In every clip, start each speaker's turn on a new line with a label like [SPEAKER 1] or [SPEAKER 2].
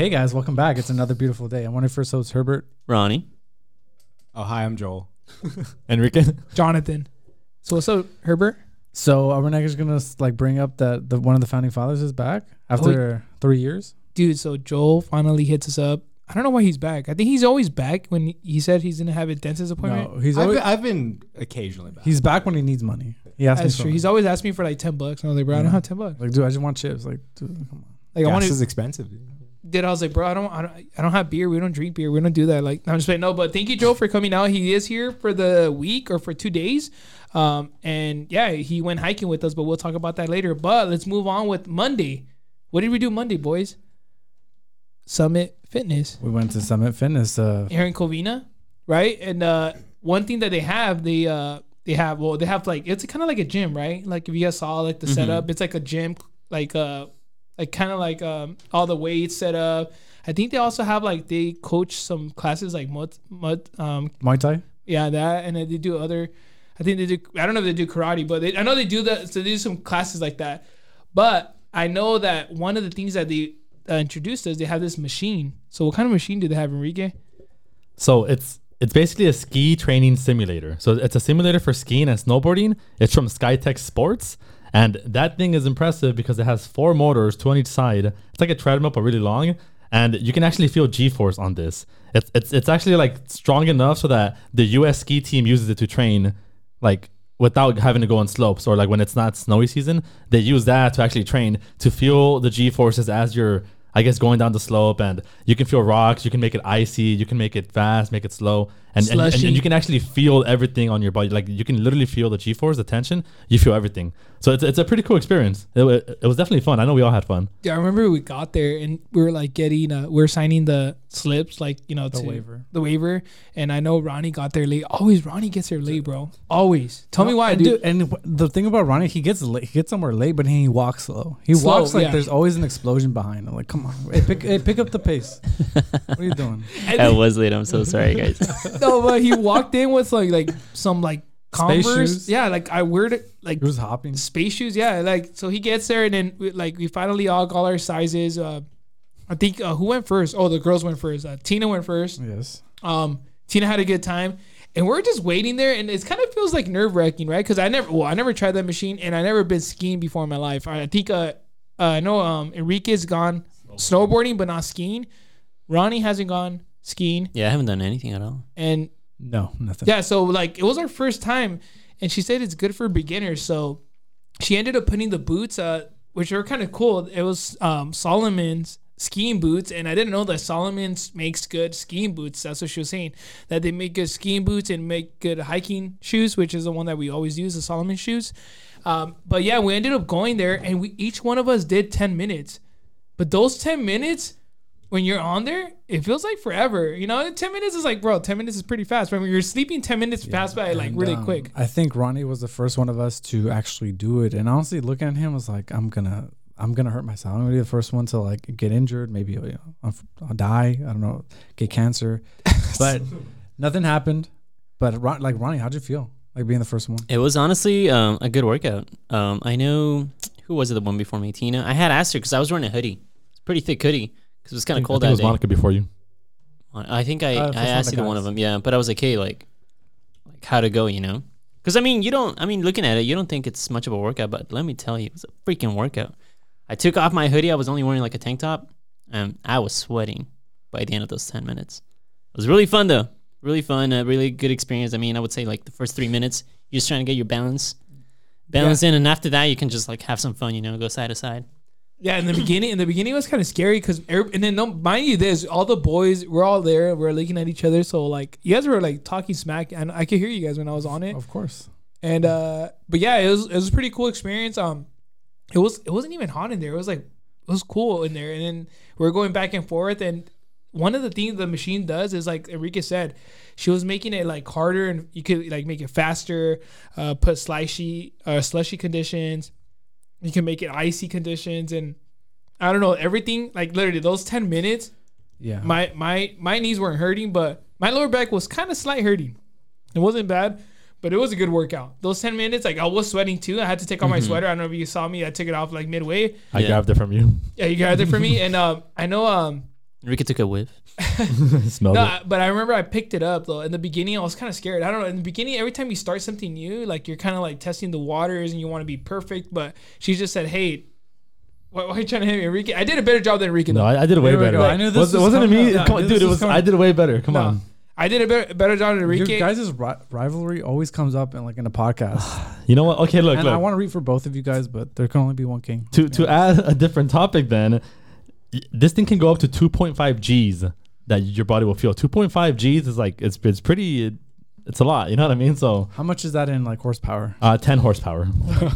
[SPEAKER 1] Hey guys, welcome back. It's another beautiful day. I'm one of your first hosts, Herbert.
[SPEAKER 2] Ronnie.
[SPEAKER 3] Oh, hi, I'm Joel.
[SPEAKER 4] Enrique.
[SPEAKER 5] Jonathan. So what's up, Herbert?
[SPEAKER 1] So are we not just gonna like bring up that the one of the founding fathers is back after three years?
[SPEAKER 5] Dude, so Joel finally hits us up. I don't know why he's back. I think he's always back when he said he's gonna have a dentist appointment.
[SPEAKER 1] No, he's
[SPEAKER 3] I've,
[SPEAKER 1] always,
[SPEAKER 3] been, I've been occasionally back.
[SPEAKER 1] he's back when he needs money. He asked
[SPEAKER 5] That's
[SPEAKER 1] me
[SPEAKER 5] true.
[SPEAKER 1] for
[SPEAKER 5] He's always asked me for like ten bucks. And I was like, bro, I don't have ten bucks.
[SPEAKER 1] like, dude, I just want chips. Like, dude, come on.
[SPEAKER 5] Like I
[SPEAKER 3] Gas
[SPEAKER 5] want
[SPEAKER 3] is expensive. dude.
[SPEAKER 5] Did I was like, bro, I don't, I don't I don't have beer. We don't drink beer. We don't do that. Like I'm just saying no, but thank you, Joe, for coming out. He is here for the week or for two days. Um, and yeah, he went hiking with us, but we'll talk about that later. But let's move on with Monday. What did we do Monday, boys? Summit Fitness.
[SPEAKER 1] We went to Summit Fitness. Uh,
[SPEAKER 5] here in Covina, right? And uh, one thing that they have, they uh, they have well, they have like it's kind of like a gym, right? Like if you guys saw like the setup, it's like a gym, like uh, like kind of like um, all the weights set up. I think they also have like they coach some classes like mud, mud, um,
[SPEAKER 1] Muay Thai.
[SPEAKER 5] yeah, that, and then they do other. I think they do. I don't know if they do karate, but they, I know they do that. So they do some classes like that. But I know that one of the things that they uh, introduced us, they have this machine. So what kind of machine do they have, Enrique?
[SPEAKER 4] So it's it's basically a ski training simulator. So it's a simulator for skiing and snowboarding. It's from SkyTech Sports. And that thing is impressive because it has four motors, two on each side. It's like a treadmill, but really long. And you can actually feel G-force on this. It's it's it's actually like strong enough so that the US ski team uses it to train like without having to go on slopes or like when it's not snowy season, they use that to actually train to feel the G forces as you're I guess going down the slope and you can feel rocks, you can make it icy, you can make it fast, make it slow, and and, and, and you can actually feel everything on your body. Like you can literally feel the G force, the tension. You feel everything. So it's, it's a pretty cool experience. It, it was definitely fun. I know we all had fun.
[SPEAKER 5] Yeah, I remember we got there and we were like getting, uh, we are signing the slips, like you know,
[SPEAKER 1] The
[SPEAKER 5] to-
[SPEAKER 1] waiver.
[SPEAKER 5] the waiver. And I know Ronnie got there late. Always Ronnie gets there late, bro. Always. Tell me why,
[SPEAKER 1] and
[SPEAKER 5] dude.
[SPEAKER 1] And the thing about Ronnie, he gets late, he gets somewhere late, but he walks slow. He
[SPEAKER 5] Slow,
[SPEAKER 1] walks like
[SPEAKER 5] yeah.
[SPEAKER 1] there's always an explosion behind him. Like, come on, hey, pick, hey, pick up the pace. what are you doing?
[SPEAKER 2] I was late. I'm so sorry, guys.
[SPEAKER 5] no, but he walked in with like like some like
[SPEAKER 1] Space
[SPEAKER 5] Converse.
[SPEAKER 1] shoes?
[SPEAKER 5] Yeah, like I wear it like
[SPEAKER 1] He was hopping.
[SPEAKER 5] space shoes. Yeah, like so he gets there and then we, like we finally all got our sizes. Uh, I think uh, who went first? Oh, the girls went first. Uh, Tina went first.
[SPEAKER 1] Yes.
[SPEAKER 5] Um, Tina had a good time, and we're just waiting there, and it kind of feels like nerve wracking, right? Because I never, well, I never tried that machine, and I never been skiing before in my life. I, I think, uh, uh, I know, um, Enrique's gone snowboarding, but not skiing. Ronnie hasn't gone skiing,
[SPEAKER 2] Yeah, I haven't done anything at all.
[SPEAKER 5] and
[SPEAKER 1] No, nothing.
[SPEAKER 5] yeah, so like it was our first time, and she said it's good for beginners. So she ended up putting the boots, uh, which are kind of cool. It was um, Salomon's skiing boots, and I didn't know that Salomon's makes good skiing boots. That's what she was saying. That they make good skiing boots and make good hiking shoes, which is the one that we always use, the Solomon shoes. Um, but yeah, we ended up going there, and we each one of us did ten minutes. But those ten minutes when you're on there, it feels like forever. You know, 10 minutes is like, bro, 10 minutes is pretty fast. When you're sleeping, 10 minutes pass by like
[SPEAKER 1] And,
[SPEAKER 5] really
[SPEAKER 1] um,
[SPEAKER 5] quick.
[SPEAKER 1] I think Ronnie was the first one of us to actually do it. And honestly, looking at him was like, I'm gonna, I'm gonna hurt myself. I'm gonna be the first one to like get injured. Maybe you know, I'll, I'll die. I don't know, get cancer. But nothing happened. But Ron, like Ronnie, how'd you feel? Like being the first one?
[SPEAKER 2] It was honestly um, a good workout. Um, I know who was it the one before me, Tina. I had asked her because I was wearing a hoodie. It's a pretty thick hoodie because it was kind of cold
[SPEAKER 4] I think
[SPEAKER 2] that
[SPEAKER 4] it was
[SPEAKER 2] day.
[SPEAKER 4] Monica before you.
[SPEAKER 2] I think I,
[SPEAKER 1] Uh,
[SPEAKER 2] I
[SPEAKER 1] first
[SPEAKER 2] asked
[SPEAKER 1] of
[SPEAKER 2] either one of
[SPEAKER 1] guys.
[SPEAKER 2] them. Yeah, but I was like, hey, like, like how to go, you know? Because I mean, you don't. I mean, looking at it, you don't think it's much of a workout, but let me tell you, it was a freaking workout. I took off my hoodie. I was only wearing like a tank top, and I was sweating by the end of those ten minutes. It was really fun though. Really fun. A really good experience. I mean, I would say like the first three minutes, you're just trying to get your balance, balance in, and after that, you can just like have some fun. You know, go side to side.
[SPEAKER 5] Yeah, in the beginning, in the beginning, it was kind of scary because, and then no, mind you, this all the boys we're all there, we're looking at each other. So like, you guys were like talking smack, and I could hear you guys when I was on it.
[SPEAKER 1] Of course.
[SPEAKER 5] And uh, but yeah, it was it was a pretty cool experience. Um, it was it wasn't even hot in there. It was like it was cool in there, and then we are going back and forth. And one of the things the machine does is like Enrique said, she was making it like harder, and you could like make it faster. Uh, put slushy uh, slushy conditions. You can make it icy conditions, and I don't know everything. Like literally those ten minutes,
[SPEAKER 1] Yeah.
[SPEAKER 5] my my my knees weren't hurting, but my lower back was kind of slight hurting. It wasn't bad, but it was a good workout. Those ten minutes, like I was sweating too. I had to take off my sweater. I don't know if you saw me. I took it off like midway.
[SPEAKER 4] I
[SPEAKER 2] Yeah.
[SPEAKER 4] grabbed it from you.
[SPEAKER 5] Yeah, you grabbed it for me, and um, I know um,
[SPEAKER 2] Enrique took a whiff.
[SPEAKER 4] Smelled
[SPEAKER 5] No,
[SPEAKER 4] it.
[SPEAKER 5] I- but I remember I picked it up though. In the beginning, I was kind of scared. I don't know. In the beginning, every time you start something new, like you're kind of like testing the waters and you want to be perfect. But she just said, "Hey, why, why are you trying to hit me, Enrique?" I did a better job than Enrique.
[SPEAKER 4] No. I, I did it way better.
[SPEAKER 1] go. I knew this
[SPEAKER 4] was,
[SPEAKER 1] was
[SPEAKER 4] wasn't it me?
[SPEAKER 1] up.
[SPEAKER 4] Come
[SPEAKER 1] I
[SPEAKER 4] on, dude,
[SPEAKER 1] this
[SPEAKER 4] it
[SPEAKER 1] was
[SPEAKER 4] was.
[SPEAKER 1] coming
[SPEAKER 4] I did it way better. Come
[SPEAKER 5] No.
[SPEAKER 4] on.
[SPEAKER 5] I did a better, better job than Enrique.
[SPEAKER 1] Your guys' ri- rivalry always comes up in like in a podcast,
[SPEAKER 4] You know what? Okay, look,
[SPEAKER 1] and
[SPEAKER 4] look.
[SPEAKER 1] I want to root for both of you guys, but there can only be one king.
[SPEAKER 4] to to add a different topic, then y- this thing can go up to 2.5 G's that your body will feel. 2.5 G's is like it's it's pretty. It's a lot. You know what I mean? So
[SPEAKER 1] How much is that in like horsepower?
[SPEAKER 4] uh, 10 horsepower.
[SPEAKER 5] Oh my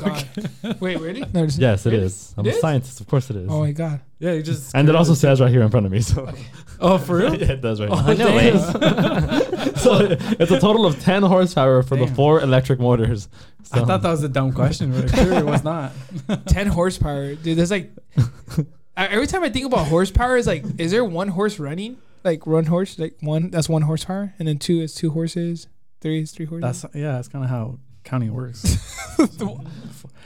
[SPEAKER 5] god! Wait, really? No, just-
[SPEAKER 4] Yes, it
[SPEAKER 5] really?
[SPEAKER 4] is. I'm
[SPEAKER 5] It
[SPEAKER 4] a
[SPEAKER 5] is?
[SPEAKER 4] scientist. Of course it is.
[SPEAKER 5] Oh my god!
[SPEAKER 1] Yeah, you just
[SPEAKER 4] and it also says right here in front of me. So
[SPEAKER 1] oh for real.
[SPEAKER 4] yeah, it does right.
[SPEAKER 2] Oh, no way.
[SPEAKER 4] so it's a total of 10 horsepower for the four electric motors.
[SPEAKER 1] I thought that was a dumb question, but it was not.
[SPEAKER 5] Ten horsepower, dude. There's like I- every time I think about horsepower, is like, is there one horse running? Like one horse, like one that's one horsepower, and then two is two horses, three is three horses.
[SPEAKER 1] That's yeah, that's kind of how counting works.
[SPEAKER 5] oh,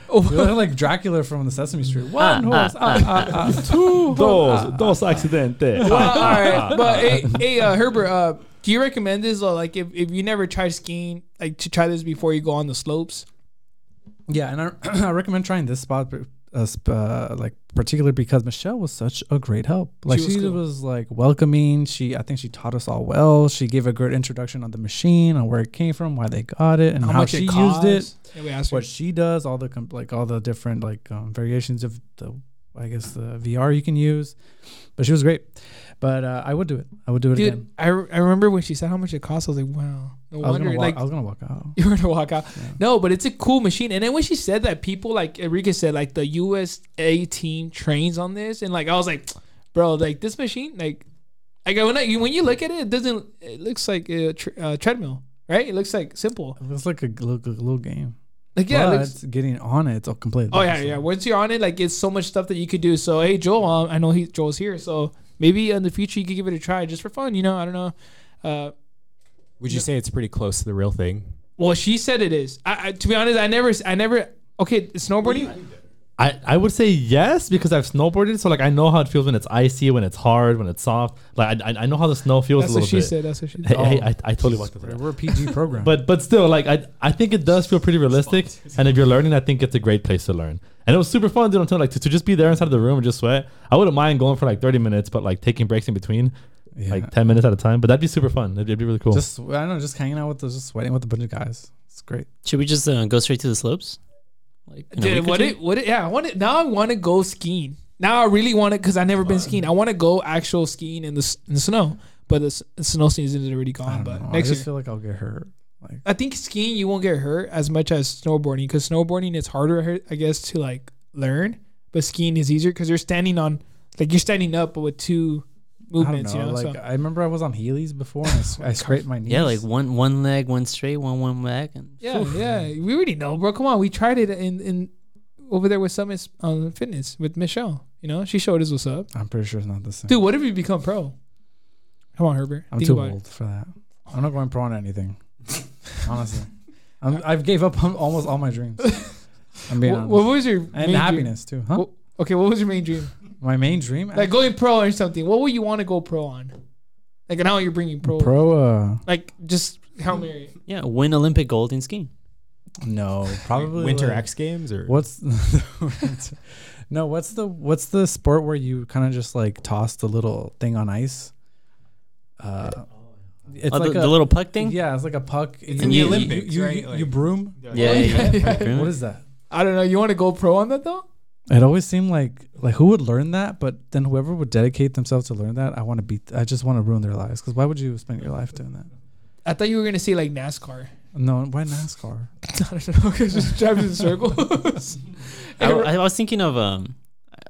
[SPEAKER 1] You look like Dracula from the Sesame Street. One
[SPEAKER 2] Ah,
[SPEAKER 1] horse, ah, ah, ah. two.
[SPEAKER 4] Dos, dos accidente.
[SPEAKER 5] Well, all right, but hey, hey uh, Herbert, uh, do you recommend this? Or like, if, if you never tried skiing, like to try this before you go on the slopes?
[SPEAKER 1] Yeah, and I, I recommend trying this spot, sp- uh, like particularly because Michelle was such a great help. Like
[SPEAKER 5] She
[SPEAKER 1] she,
[SPEAKER 5] was
[SPEAKER 1] was, like welcoming. She, I think she taught us all well. She gave a good introduction on the machine, on where it came from, why they got it, and how, she used it.
[SPEAKER 5] Yeah, we asked her.
[SPEAKER 1] What she does, all the com- like all the different like um, variations of the, I guess the VR you can use. But she was great. But uh, I would do it. I would do it
[SPEAKER 5] Dude,
[SPEAKER 1] again.
[SPEAKER 5] I, I remember when she said how much it cost. I was like, wow, no
[SPEAKER 1] I was,
[SPEAKER 5] wonder.
[SPEAKER 1] walk,
[SPEAKER 5] Like
[SPEAKER 1] I was gonna walk out.
[SPEAKER 5] you were gonna walk out.
[SPEAKER 1] Yeah.
[SPEAKER 5] No, but it's a cool machine. And then when she said that people like Enrique said, like the USA team trains on this, and like I was like, bro, like this machine, like, like when I, when you look at it, it doesn't. It looks like a tr- uh, treadmill, right? It looks like simple.
[SPEAKER 1] It was like a little, little game.
[SPEAKER 5] Like yeah,
[SPEAKER 1] but
[SPEAKER 5] looks,
[SPEAKER 1] getting on it, it's all completely.
[SPEAKER 5] Oh yeah, yeah. Once you're on it, like it's so much stuff that you could do. So hey, Joel, um, I know he Joel's here, so maybe in the future you could give it a try just for fun. You know, I don't know. Uh,
[SPEAKER 3] Would you say it's pretty close to the real thing?
[SPEAKER 5] well, she said it is. I, I to be honest, I never, I never. Okay, snowboarding.
[SPEAKER 4] I, I would say yes because I've snowboarded, so like I know how it feels when it's icy, when it's hard, when it's soft. Like I, I I know how the snow feels
[SPEAKER 5] That's
[SPEAKER 4] a
[SPEAKER 5] what
[SPEAKER 4] little
[SPEAKER 5] she
[SPEAKER 4] bit.
[SPEAKER 5] said. That's what she
[SPEAKER 4] Hey,
[SPEAKER 5] said.
[SPEAKER 4] hey, I, I totally walked
[SPEAKER 1] We're, we're a PG program.
[SPEAKER 4] But but still, like I I think it does feel pretty realistic. And if you're learning, I think it's a great place to learn. And it was super fun, dude. Until like to, to just be there inside of the room and just sweat. I wouldn't mind going for like 30 minutes, but like taking breaks in between,
[SPEAKER 1] yeah.
[SPEAKER 4] like 10 minutes at a time. But that'd be super fun. It'd, it'd be really cool.
[SPEAKER 1] just I don't know, just hanging out with, the, just sweating with a bunch of guys. It's great.
[SPEAKER 2] Should we just uh, go straight to the slopes? Like, in a
[SPEAKER 5] Dude, what it, what it, yeah, I want it, now I want to go skiing. Now I really want it because I've never been skiing. I want to go actual skiing in the, in the snow, but the, s- the snow season is already
[SPEAKER 1] I
[SPEAKER 5] gone.
[SPEAKER 1] don't
[SPEAKER 5] But
[SPEAKER 1] know. I
[SPEAKER 5] next
[SPEAKER 1] just
[SPEAKER 5] year,
[SPEAKER 1] feel like I'll get hurt. Like
[SPEAKER 5] I think skiing you won't get hurt as much as snowboarding because snowboarding is harder, I guess, to like learn. But skiing is easier because you're standing on, like you're standing up but with two
[SPEAKER 1] I don't
[SPEAKER 5] movements.
[SPEAKER 1] know.
[SPEAKER 5] You know,
[SPEAKER 1] like
[SPEAKER 5] so
[SPEAKER 1] I remember I was on Heelys before and I scraped my knees.
[SPEAKER 2] Yeah, like one one leg, went straight, one one back, and
[SPEAKER 5] yeah, yeah, we already know, bro. Come on, we tried it in in over there with Summit um, Fitness with Michelle. You know, she showed us what's up.
[SPEAKER 1] I'm pretty sure it's not the same.
[SPEAKER 5] Dude, what if you become pro? Come on, Herbert.
[SPEAKER 1] I'm
[SPEAKER 5] Think
[SPEAKER 1] too
[SPEAKER 5] about it.
[SPEAKER 1] old for that. I'm not going pro on anything. honestly, I'm, I've gave up on almost all my dreams. I'm being
[SPEAKER 5] What,
[SPEAKER 1] honest.
[SPEAKER 5] what was your
[SPEAKER 1] and
[SPEAKER 5] main dream?
[SPEAKER 1] happiness too, huh?
[SPEAKER 5] What- Okay, what was your main dream?
[SPEAKER 1] My main dream,
[SPEAKER 5] Like going pro or something. What would you want to go pro on? Like now you're bringing pro.
[SPEAKER 1] pro. Uh,
[SPEAKER 5] Like just Hail Mary.
[SPEAKER 2] yeah, win Olympic gold in skiing.
[SPEAKER 1] no, probably
[SPEAKER 3] Winter
[SPEAKER 1] like-
[SPEAKER 3] X Games or
[SPEAKER 1] What's no? What's the what's the sport where you kind of just like toss the little thing on ice? Uh, it's
[SPEAKER 2] Oh,
[SPEAKER 1] like
[SPEAKER 2] the,
[SPEAKER 1] a,
[SPEAKER 2] the little puck thing.
[SPEAKER 1] Yeah, it's like a puck.
[SPEAKER 3] It's
[SPEAKER 2] in the
[SPEAKER 1] you-
[SPEAKER 3] Olympics,
[SPEAKER 1] you,
[SPEAKER 3] right?
[SPEAKER 1] You,
[SPEAKER 3] Like-
[SPEAKER 1] you broom.
[SPEAKER 2] Yeah, yeah, yeah. yeah.
[SPEAKER 1] What is that?
[SPEAKER 5] I don't know. You want to go pro on that though?
[SPEAKER 1] It always seemed like like who would learn that, but then whoever would dedicate themselves to learn that, I want to beat. I just want to ruin their lives because why would you spend your life doing that?
[SPEAKER 5] I thought you were gonna say like NASCAR.
[SPEAKER 1] No, why NASCAR?
[SPEAKER 5] I don't know. Cause just driving in circles.
[SPEAKER 2] I, I was thinking of um,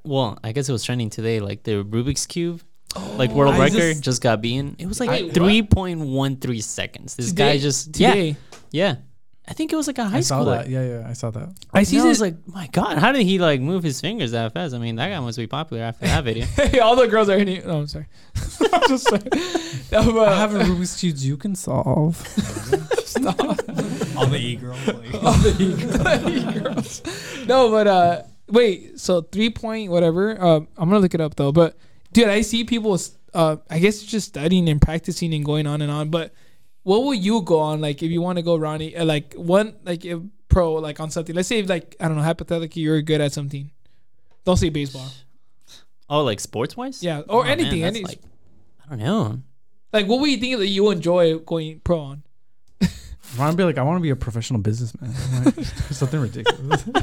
[SPEAKER 2] well, I guess it was trending today, like the Rubik's cube, like world
[SPEAKER 1] I
[SPEAKER 2] record
[SPEAKER 1] just-
[SPEAKER 2] just, got beaten. It was like
[SPEAKER 5] Wait,
[SPEAKER 2] three point one three seconds. This guy
[SPEAKER 5] Today-
[SPEAKER 2] just
[SPEAKER 5] Today.
[SPEAKER 2] yeah yeah. I think it was like a high school.
[SPEAKER 1] I saw
[SPEAKER 2] schooler.
[SPEAKER 1] that. Yeah, yeah, I saw that.
[SPEAKER 5] I
[SPEAKER 2] I
[SPEAKER 5] see
[SPEAKER 2] I was like, my God, how did he like move his fingers that fast? I mean, that guy must be popular after that video.
[SPEAKER 5] Hey, all the girls are hitting. Oh, I'm sorry. I'm just sorry. No, but,
[SPEAKER 1] I have a Rubik's cube you can solve. Stop.
[SPEAKER 3] all the e girls?
[SPEAKER 5] All the e girls. No, but uh, wait. So three point whatever. Uh, I'm gonna look it up though. But dude, I see people uh, I guess it's just studying and practicing and going on and on. But what will you go on like if you want to go, Ronnie? Uh, like one like if pro like on something. Let's say like I don't know, hypothetically you're good at something. Don't say baseball.
[SPEAKER 2] Oh, like sports wise?
[SPEAKER 5] Yeah, or
[SPEAKER 2] Oh,
[SPEAKER 5] anything.
[SPEAKER 2] that's
[SPEAKER 5] any,
[SPEAKER 2] like, I don't know.
[SPEAKER 5] like what would you think that you enjoy going pro on?
[SPEAKER 1] Ron be like, I want to be a professional businessman. Like, something ridiculous.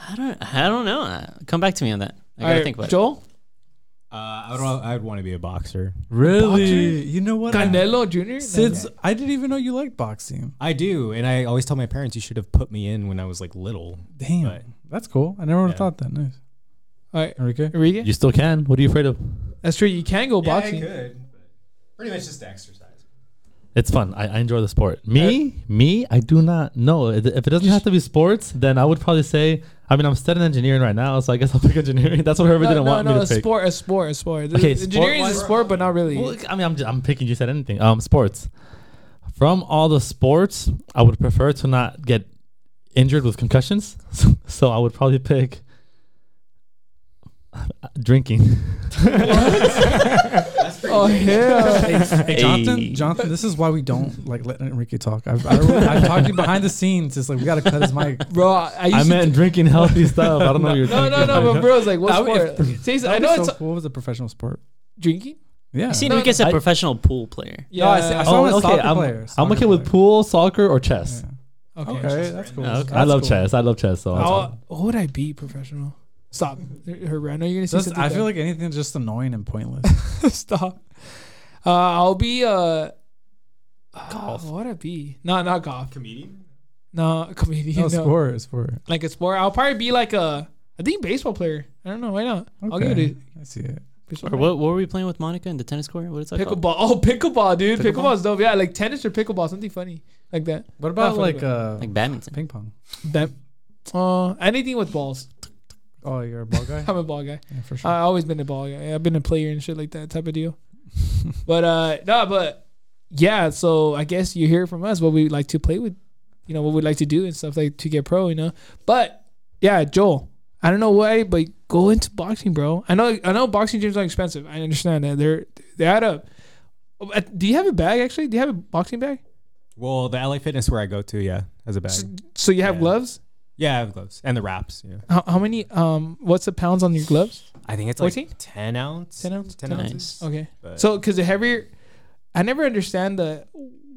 [SPEAKER 2] I don't. I don't know. Uh, come back to me on that. I gotta
[SPEAKER 5] Alright,
[SPEAKER 2] think about it.
[SPEAKER 5] Joel
[SPEAKER 3] Uh, I would. wa- I would want to be a boxer.
[SPEAKER 1] really? You know what? I-
[SPEAKER 5] Canelo Jr.
[SPEAKER 1] Since I didn't even know you liked boxing.
[SPEAKER 3] I do, and I always tell my parents you should have put me in when I was like little.
[SPEAKER 1] Damn,
[SPEAKER 3] But-
[SPEAKER 1] that's cool. I never would have
[SPEAKER 3] Yeah.
[SPEAKER 1] thought that. Nice,
[SPEAKER 5] All right,
[SPEAKER 1] Enrique.
[SPEAKER 5] Enrique.
[SPEAKER 4] You still can. What are you afraid of?
[SPEAKER 5] That's true. You can go boxing.
[SPEAKER 3] could. Pretty much just exercise.
[SPEAKER 4] It's fun. I, I enjoy the sport. Me, me, I do not know. If it doesn't have to be sports, then I would probably say. I mean, I'm studying engineering right now, so I guess I'll pick engineering. That's what whoever
[SPEAKER 5] No,
[SPEAKER 4] didn't
[SPEAKER 5] no,
[SPEAKER 4] want
[SPEAKER 5] no,
[SPEAKER 4] me
[SPEAKER 5] a
[SPEAKER 4] to pick.
[SPEAKER 5] sport, a sport, a sport.
[SPEAKER 4] Okay,
[SPEAKER 5] engineering is a sport, but not really.
[SPEAKER 4] Well, I mean, I'm, just, I'm picking. You said anything. Um, sports. From all the sports, I would prefer to not get injured with concussions. so I would probably pick drinking.
[SPEAKER 5] oh, oh yeah.
[SPEAKER 1] Hey, Jonathan,
[SPEAKER 2] Hey.
[SPEAKER 1] Jonathan, this is why we don't like let Enrique talk. I've, I, I've talked to you behind the scenes. It's like we gotta cut his mic.
[SPEAKER 5] bro, I used
[SPEAKER 4] I
[SPEAKER 5] to
[SPEAKER 4] meant drinking healthy stuff. I don't know what you're
[SPEAKER 5] No,
[SPEAKER 4] thinking.
[SPEAKER 5] no, no, but bro, it's like what
[SPEAKER 1] That would-
[SPEAKER 5] sport? Say, I know
[SPEAKER 1] be
[SPEAKER 5] it's
[SPEAKER 1] so cool. What was a professional sport?
[SPEAKER 5] drinking.
[SPEAKER 1] Yeah.
[SPEAKER 2] You see,
[SPEAKER 5] No,
[SPEAKER 2] Enrique's
[SPEAKER 4] I-
[SPEAKER 2] a professional pool player.
[SPEAKER 5] Yeah,
[SPEAKER 1] No, I see- I saw
[SPEAKER 4] Oh,
[SPEAKER 1] him as
[SPEAKER 4] okay.
[SPEAKER 1] soccer
[SPEAKER 4] I'm,
[SPEAKER 1] player,
[SPEAKER 4] I'm
[SPEAKER 1] soccer
[SPEAKER 4] okay with
[SPEAKER 1] player.
[SPEAKER 4] pool, soccer, or chess.
[SPEAKER 1] Yeah.
[SPEAKER 5] okay.
[SPEAKER 1] Oh, okay, that's cool.
[SPEAKER 2] Okay.
[SPEAKER 4] I love chess. I love chess. So that's
[SPEAKER 5] How,
[SPEAKER 4] fun.
[SPEAKER 5] what would I be professional? Stop, Herbert. I know you're gonna say
[SPEAKER 1] Just-
[SPEAKER 5] something.
[SPEAKER 1] I feel like anything's just annoying and pointless.
[SPEAKER 5] Stop. Uh, I'll be uh,
[SPEAKER 2] Golf.
[SPEAKER 5] What would I be? No, not golf.
[SPEAKER 3] Comedian.
[SPEAKER 5] No, a comedian.
[SPEAKER 1] no,
[SPEAKER 5] No,
[SPEAKER 1] sport, sport.
[SPEAKER 5] Like a sport. I'll probably be like a. I think baseball player. I don't know. Why not? I'll give it
[SPEAKER 1] Okay.
[SPEAKER 5] a
[SPEAKER 1] I see it.
[SPEAKER 5] baseball
[SPEAKER 2] Or
[SPEAKER 5] player.
[SPEAKER 2] what, what were we playing with Monica in the tennis court? What is that called?
[SPEAKER 5] Pickleball. Oh, pickleball, dude.
[SPEAKER 1] Pickleball?
[SPEAKER 5] Pickleball is dope. Yeah, like tennis or pickleball, something funny like that.
[SPEAKER 1] What about
[SPEAKER 5] funny,
[SPEAKER 1] like
[SPEAKER 5] but-
[SPEAKER 1] uh
[SPEAKER 2] Like badminton.
[SPEAKER 1] ping pong?
[SPEAKER 5] That. Uh, anything with balls.
[SPEAKER 1] Oh, you're a ball guy.
[SPEAKER 5] I'm a ball guy.
[SPEAKER 1] yeah, for sure.
[SPEAKER 5] I've always been a ball guy. I've been a player and shit like that type of deal. but uh, no, but yeah. So I guess you hear from us what we like to play with, you know, what we like to do and stuff like to get pro, you know. But yeah, Joel, I don't know why, but go into boxing, bro. I know, I know, boxing gyms are expensive. I understand that they're they add up. Uh, Do you have a bag actually? Do you have a boxing bag?
[SPEAKER 3] Well, the LA Fitness where I go to, yeah, has a bag.
[SPEAKER 5] So, so you have
[SPEAKER 3] Yeah.
[SPEAKER 5] gloves.
[SPEAKER 3] Yeah, I have gloves and the wraps. Yeah,
[SPEAKER 5] How, how many? Um, what's the pounds on your gloves?
[SPEAKER 3] I think it's
[SPEAKER 5] 14?
[SPEAKER 3] like ten ounce.
[SPEAKER 5] 10 ounce?
[SPEAKER 3] 10
[SPEAKER 5] 10
[SPEAKER 3] ounces.
[SPEAKER 5] Okay.
[SPEAKER 3] But
[SPEAKER 5] So, because the heavier, I never understand the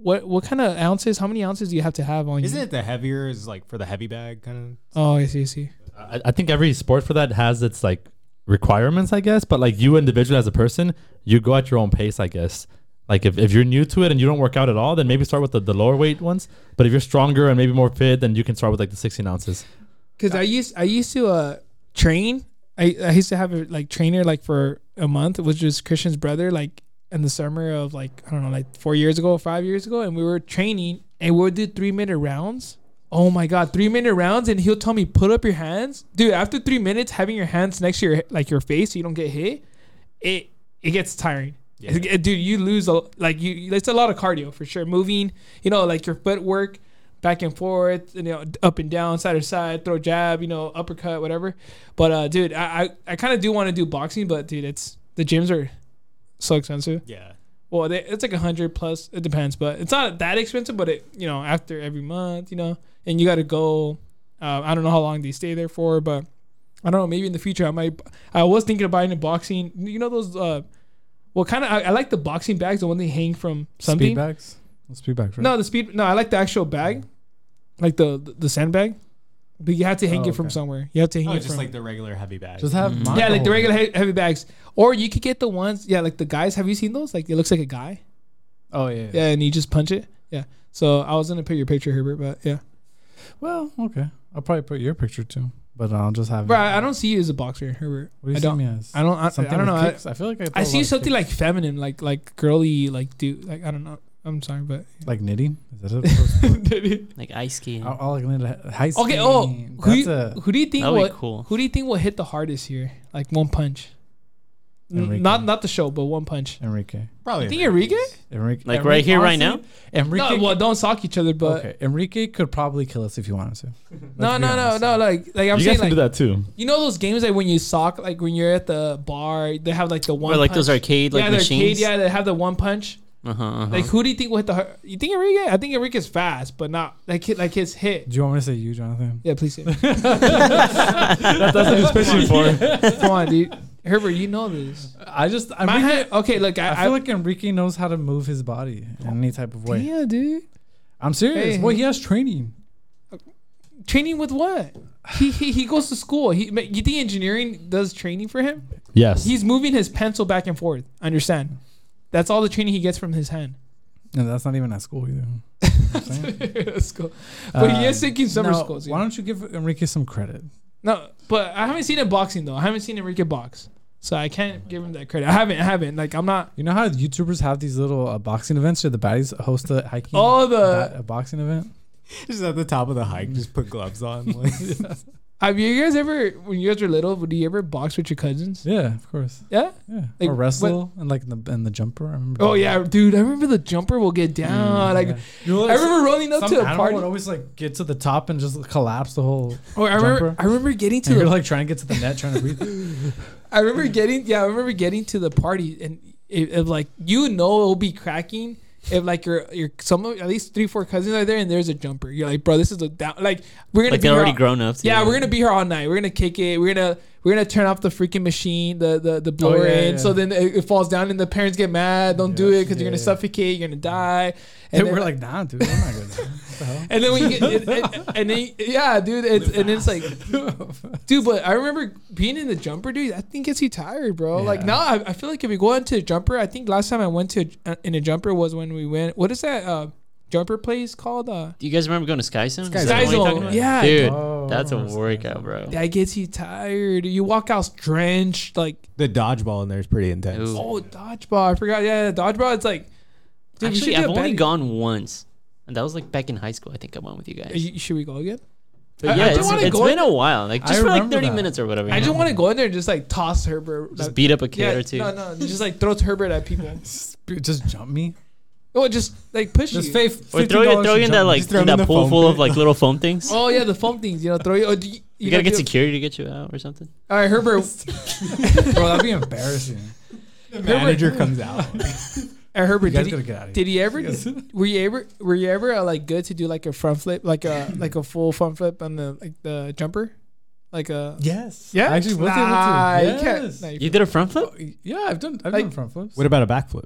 [SPEAKER 5] what what kind of ounces. How many ounces do you have to have on your
[SPEAKER 3] isn't
[SPEAKER 5] you?
[SPEAKER 3] it the heavier is like for the heavy bag kind of?
[SPEAKER 5] Oh, I see. I see.
[SPEAKER 4] I, I think every sport for that has its like requirements, I guess. But like you individually as a person, you go at your own pace, I guess. Like if, if you're new to it and you don't work out at all, then maybe start with the, the lower weight ones. But if you're stronger and maybe more fit, then you can start with like the 16 ounces.
[SPEAKER 5] Because I used I used to uh train. I I used to have a like trainer like for a month, which was Christian's brother. Like in the summer of like I don't know, like four years ago, five years ago, and we were training and we would do three minute rounds. Oh my god, three minute rounds, and he'll tell me put up your hands, dude. After three minutes, having your hands next to your like your face so you don't get hit, it it gets tiring.
[SPEAKER 3] Yeah.
[SPEAKER 5] Dude, you lose a like you. It's a lot of cardio for sure. Moving, you know, like your footwork back and forth, you know, up and down, side to side, throw jab, you know, uppercut, whatever. But uh, dude, I I, I kind of do want to do boxing, but dude, it's the gyms are so expensive.
[SPEAKER 3] Yeah.
[SPEAKER 5] Well, they, it's like a hundred plus. It depends, but it's not that expensive. But it, you know, after every month, you know, and you got to go. Uh, I don't know how long they stay there for, but I don't know. Maybe in the future, I might. I was thinking of buying a boxing. You know those. Uh, well, kind of. I, I like the boxing bags, the one they hang from something.
[SPEAKER 1] Speed bags. Speed bags, right?
[SPEAKER 5] No, the speed. No, I like the actual bag, like the the, the sandbag. But you have to hang
[SPEAKER 1] Oh,
[SPEAKER 5] it from
[SPEAKER 1] okay.
[SPEAKER 5] somewhere. You have to hang it up.
[SPEAKER 3] Oh,
[SPEAKER 5] it
[SPEAKER 3] just
[SPEAKER 5] from.
[SPEAKER 3] like the regular heavy bag.
[SPEAKER 1] Just have
[SPEAKER 2] Mhm.
[SPEAKER 5] yeah, like the regular he- heavy bags, or you could get the ones. Yeah, like the guys. Have you seen those? Like it looks like a guy.
[SPEAKER 1] Oh yeah.
[SPEAKER 5] Yeah, and you just punch it. Yeah. So I was gonna put your picture, Herbert, but yeah.
[SPEAKER 1] Well, okay. I'll probably put your picture too, but I'll just have.
[SPEAKER 5] Bro,
[SPEAKER 1] it.
[SPEAKER 5] I I don't see you as a boxer, Herbert.
[SPEAKER 1] What do you
[SPEAKER 5] I
[SPEAKER 1] see
[SPEAKER 5] don't.
[SPEAKER 1] me as?
[SPEAKER 5] I don't. I, I
[SPEAKER 1] Something
[SPEAKER 5] don't know.
[SPEAKER 1] with
[SPEAKER 5] I,
[SPEAKER 1] kicks? I, feel like I.
[SPEAKER 5] I see
[SPEAKER 1] lot of
[SPEAKER 5] something like feminine, like like girly, like dude. Like I don't know. I'm sorry, but
[SPEAKER 1] like knitting. Is that a sport?
[SPEAKER 2] Like ice skating.
[SPEAKER 1] I'll, I'll like knit a high
[SPEAKER 5] okay. Oh, who
[SPEAKER 1] That's
[SPEAKER 5] you,
[SPEAKER 1] a
[SPEAKER 5] who do you think
[SPEAKER 2] That'd be
[SPEAKER 5] what
[SPEAKER 2] cool.
[SPEAKER 5] who do you think will hit the hardest here? Like one punch. N-
[SPEAKER 1] Enrique.
[SPEAKER 5] Not not the show, but One Punch.
[SPEAKER 1] Enrique.
[SPEAKER 3] Probably.
[SPEAKER 5] You think Enrique?
[SPEAKER 1] Enrique.
[SPEAKER 2] Like right here, right now?
[SPEAKER 1] Enrique.
[SPEAKER 5] No, well, don't sock each other, but
[SPEAKER 1] okay, Enrique could probably kill us if he wanted to.
[SPEAKER 5] no,
[SPEAKER 1] Let's
[SPEAKER 5] no, no, no. Like, like I'm
[SPEAKER 4] you
[SPEAKER 5] saying,
[SPEAKER 4] guys can do that too.
[SPEAKER 5] you know those games like when you sock, like when you're at the bar, they have like the one.
[SPEAKER 2] Or like
[SPEAKER 5] punch.
[SPEAKER 2] those arcade like
[SPEAKER 5] yeah, the
[SPEAKER 2] machines.
[SPEAKER 5] arcade, yeah, they have the one punch.
[SPEAKER 2] Uh-huh, uh-huh.
[SPEAKER 5] Like who do you think will hit the? har- You think Enrique? I think Enrique's fast, but not like hit, like his hit.
[SPEAKER 1] Do you want me to say you, Jonathan?
[SPEAKER 5] Yeah, please say.
[SPEAKER 4] That's what he's fishing for.
[SPEAKER 5] Come on, dude. Herbert, you know this.
[SPEAKER 1] I just I,
[SPEAKER 5] My
[SPEAKER 1] Enrique,
[SPEAKER 5] hand, okay, look, I,
[SPEAKER 1] I
[SPEAKER 5] I,
[SPEAKER 1] feel like Enrique knows how to move his body in any type of way.
[SPEAKER 5] yeah, dude.
[SPEAKER 1] I'm serious.
[SPEAKER 5] Hey.
[SPEAKER 1] well, he has training.
[SPEAKER 5] Training with what? He, he he goes to school. He you think engineering does training for him?
[SPEAKER 4] Yes.
[SPEAKER 5] He's moving his pencil back and forth. Understand? That's all the training he gets from his hand.
[SPEAKER 1] And that's not even at school either. I'm saying.
[SPEAKER 5] That's cool. But he is
[SPEAKER 1] Um,
[SPEAKER 5] taking summer
[SPEAKER 1] now,
[SPEAKER 5] schools.
[SPEAKER 1] Why don't you give Enrique some credit?
[SPEAKER 5] No, but I haven't seen him boxing though. I haven't seen Enrique box, so I can't give him that credit. I haven't. I haven't. Like I'm not.
[SPEAKER 1] You know how YouTubers have these little uh, boxing events, or the baddies host a hiking
[SPEAKER 5] Oh, the
[SPEAKER 1] ba- a boxing event?
[SPEAKER 3] Just at the top of the hike, just put gloves on. Like,
[SPEAKER 5] have you guys ever when you guys were little? Would you ever box with your cousins?
[SPEAKER 1] Yeah, of course.
[SPEAKER 5] Yeah.
[SPEAKER 1] Yeah,
[SPEAKER 5] Like,
[SPEAKER 1] or wrestle and like in the and the jumper. I remember.
[SPEAKER 5] Oh yeah, dude. I remember the jumper will get down. Mm, like
[SPEAKER 1] that. You know,
[SPEAKER 5] I remember running up to a party.
[SPEAKER 1] would always like get to the top and just collapse the whole.
[SPEAKER 5] Or I remember.
[SPEAKER 1] jumper.
[SPEAKER 5] I remember getting to
[SPEAKER 1] And
[SPEAKER 5] the.
[SPEAKER 1] you're like trying to get to the net, trying to breathe.
[SPEAKER 5] I remember getting. Yeah, I remember getting to the party and if, if like you know it'll be cracking. If like your your some of- at least three four cousins are there and there's a jumper, you're like, bro, this is a down. Like we're gonna
[SPEAKER 2] like
[SPEAKER 5] be
[SPEAKER 2] they're already
[SPEAKER 5] all-
[SPEAKER 2] grown up.
[SPEAKER 5] Yeah, we're gonna be here all night. We're gonna kick it. We're gonna we're gonna turn off the freaking machine, the the the blower
[SPEAKER 1] Oh, yeah,
[SPEAKER 5] in,
[SPEAKER 1] yeah.
[SPEAKER 5] so then it, it falls down and the parents get mad. Don't do it because you're gonna suffocate. You're gonna die.
[SPEAKER 1] And
[SPEAKER 5] then-
[SPEAKER 1] we're like, nah, dude, I'm not gonna. the
[SPEAKER 5] and then we, get, it- and then yeah, dude, it's and it's like, dude. But I remember being in the jumper, dude. I think gets you tired, bro. Like now, I, I feel like if we go into a jumper, I think last time I went to a, in a jumper was when we went. What is that uh, jumper place called? Uh,
[SPEAKER 2] Do you guys remember going to Sky Zone? Is
[SPEAKER 3] Sky
[SPEAKER 2] that
[SPEAKER 5] Sky
[SPEAKER 2] the one you're talking
[SPEAKER 5] Zone.
[SPEAKER 2] about?
[SPEAKER 5] Yeah,
[SPEAKER 2] dude,
[SPEAKER 1] Oh,
[SPEAKER 2] that's a
[SPEAKER 1] Sky
[SPEAKER 2] workout, bro.
[SPEAKER 5] that gets you tired. You walk out drenched, like
[SPEAKER 3] the dodgeball in there is pretty intense.
[SPEAKER 2] Ooh.
[SPEAKER 5] oh dodgeball. I forgot. Yeah, dodgeball. It's like. Dude, we
[SPEAKER 2] Actually,
[SPEAKER 5] should do
[SPEAKER 2] I've
[SPEAKER 5] a
[SPEAKER 2] only
[SPEAKER 5] bet-
[SPEAKER 2] gone once, and that was like back in high school. I think I went with you guys.
[SPEAKER 5] You- Should we go again?
[SPEAKER 2] But
[SPEAKER 5] I- I
[SPEAKER 2] yeah,
[SPEAKER 5] just
[SPEAKER 2] it's,
[SPEAKER 5] wanna
[SPEAKER 2] it's
[SPEAKER 5] go
[SPEAKER 2] been
[SPEAKER 5] in-
[SPEAKER 2] a while. Like
[SPEAKER 1] I
[SPEAKER 2] just for like
[SPEAKER 1] remember
[SPEAKER 2] thirty
[SPEAKER 1] that.
[SPEAKER 2] minutes or whatever. you
[SPEAKER 5] I just
[SPEAKER 2] know?
[SPEAKER 5] want to go in there and just like toss Herbert.
[SPEAKER 2] just
[SPEAKER 5] like-
[SPEAKER 2] beat up a kid
[SPEAKER 5] yeah,
[SPEAKER 2] or two.
[SPEAKER 5] No, no, just like throw Herbert at people.
[SPEAKER 1] Just jump me.
[SPEAKER 5] Oh, just like push
[SPEAKER 1] Just
[SPEAKER 5] you.
[SPEAKER 1] faith.
[SPEAKER 2] Or throw you, throw you in that like
[SPEAKER 3] Just throw
[SPEAKER 2] in
[SPEAKER 3] him in
[SPEAKER 2] that
[SPEAKER 3] the
[SPEAKER 2] pool
[SPEAKER 3] foam
[SPEAKER 2] full of
[SPEAKER 3] pit.
[SPEAKER 2] like little foam things.
[SPEAKER 5] Oh yeah, the foam things. You know, throw you. Oh, do you,
[SPEAKER 2] you, gotta get
[SPEAKER 5] do-
[SPEAKER 2] security to get you out or something.
[SPEAKER 5] All right, Herbert.
[SPEAKER 1] Bro, that'd be embarrassing.
[SPEAKER 3] The manager comes out.
[SPEAKER 5] uh, Herbert,
[SPEAKER 1] You guys
[SPEAKER 5] did
[SPEAKER 1] gotta
[SPEAKER 5] he,
[SPEAKER 1] get out of here.
[SPEAKER 5] did he ever? were you ever? Were you ever uh, like good to do like a front flip, like a like a full front flip on the like the jumper, like a
[SPEAKER 1] Yes.
[SPEAKER 5] yeah?
[SPEAKER 1] I actually was
[SPEAKER 5] nah,
[SPEAKER 1] able
[SPEAKER 5] you can't.
[SPEAKER 1] Yes.
[SPEAKER 5] Nah, you,
[SPEAKER 2] You did a front flip?
[SPEAKER 1] Yeah, I've done. I've
[SPEAKER 5] Like-
[SPEAKER 1] done front flips.
[SPEAKER 3] What about a backflip?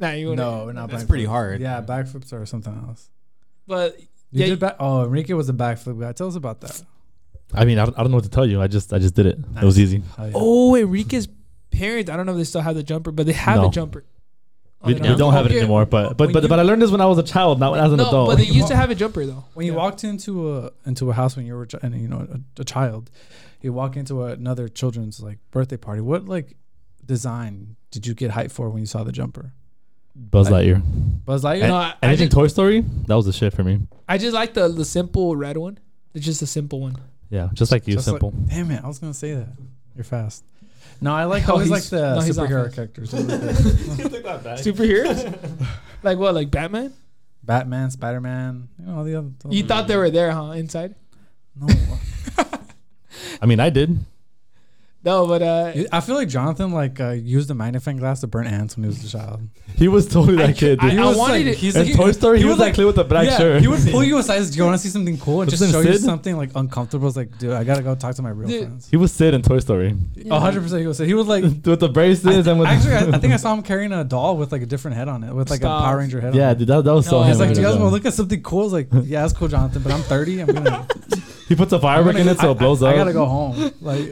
[SPEAKER 5] Nah, you wouldn't.
[SPEAKER 1] No, not
[SPEAKER 3] That's
[SPEAKER 1] backflips.
[SPEAKER 3] pretty hard.
[SPEAKER 1] Yeah, backflips or something else.
[SPEAKER 5] But
[SPEAKER 1] You
[SPEAKER 5] Yeah,
[SPEAKER 1] did back. Oh, Enrique was a backflip guy. Tell us about that.
[SPEAKER 4] I mean, I don't, I don't know what to tell you. I just I just did it. It was easy.
[SPEAKER 1] Oh, yeah.
[SPEAKER 5] oh, Enrique's parents. I don't know if they still have the jumper, but they have
[SPEAKER 4] No.
[SPEAKER 5] a jumper. Oh,
[SPEAKER 4] We,
[SPEAKER 5] they
[SPEAKER 4] we
[SPEAKER 5] don't?
[SPEAKER 4] don't have it
[SPEAKER 5] Okay.
[SPEAKER 4] anymore. But but
[SPEAKER 1] When
[SPEAKER 4] but,
[SPEAKER 1] you-
[SPEAKER 4] but I learned this when I was a child, not as an
[SPEAKER 5] no,
[SPEAKER 4] adult.
[SPEAKER 5] but they used to have a jumper though.
[SPEAKER 1] when you
[SPEAKER 5] Yeah.
[SPEAKER 1] walked into a into a house when you were a chi- and, you know a, a child, you walk into another children's like birthday party. What like design did you get hyped for when you saw the jumper?
[SPEAKER 4] Buzz
[SPEAKER 1] I-
[SPEAKER 4] Lightyear.
[SPEAKER 1] Buzz Lightyear.
[SPEAKER 5] No, I, I
[SPEAKER 4] Anything
[SPEAKER 5] just,
[SPEAKER 4] Toy Story? That was the shit for me.
[SPEAKER 5] I just like the the simple red one. It's just a simple one.
[SPEAKER 4] Yeah, just like you,
[SPEAKER 1] Just like-
[SPEAKER 4] simple.
[SPEAKER 1] damn it, I was gonna say that. You're fast. No, I like
[SPEAKER 5] Oh,
[SPEAKER 1] always like
[SPEAKER 5] he's-
[SPEAKER 1] the
[SPEAKER 5] no, he's not
[SPEAKER 1] superhero
[SPEAKER 5] fast.
[SPEAKER 1] characters. Those are good.
[SPEAKER 5] Superheroes? like what? Like Batman?
[SPEAKER 1] Batman, Spider Man. You know all the other.
[SPEAKER 5] You thought they were there, huh? Inside?
[SPEAKER 1] no.
[SPEAKER 4] I mean, I did.
[SPEAKER 5] No, but uh,
[SPEAKER 1] I feel like Jonathan like uh, used a magnifying glass to burn ants when he was a child.
[SPEAKER 4] He was totally that
[SPEAKER 5] I-
[SPEAKER 4] kid.
[SPEAKER 5] I-
[SPEAKER 4] Dude.
[SPEAKER 5] I
[SPEAKER 1] was
[SPEAKER 5] wanted
[SPEAKER 1] like,
[SPEAKER 5] it-
[SPEAKER 1] he's
[SPEAKER 4] In
[SPEAKER 1] like,
[SPEAKER 4] Toy Story, he, was
[SPEAKER 1] like
[SPEAKER 4] that kid with the black
[SPEAKER 1] yeah,
[SPEAKER 4] shirt.
[SPEAKER 1] He would pull you aside. Do you want to see something cool? And just
[SPEAKER 4] him
[SPEAKER 1] show you something like uncomfortable. It's like, dude, I gotta go talk to my real
[SPEAKER 5] Dude.
[SPEAKER 1] friends.
[SPEAKER 4] He was Sid in Toy Story
[SPEAKER 1] A hundred percent. He was. He was like.
[SPEAKER 4] with the braces and with
[SPEAKER 1] Actually, I, I think I saw him carrying a doll with like a different head on it, with like
[SPEAKER 5] Stop.
[SPEAKER 1] a Power Ranger head.
[SPEAKER 4] yeah,
[SPEAKER 1] on
[SPEAKER 4] dude, that, that was so
[SPEAKER 5] No,
[SPEAKER 4] him.
[SPEAKER 1] He's like, do you guys want to look at something cool? I was like, yeah, that's cool, Jonathan. But I'm 30. I'm gonna.
[SPEAKER 4] He puts a
[SPEAKER 1] I'm
[SPEAKER 4] firework in it so it blows up.
[SPEAKER 1] I gotta go home. Like,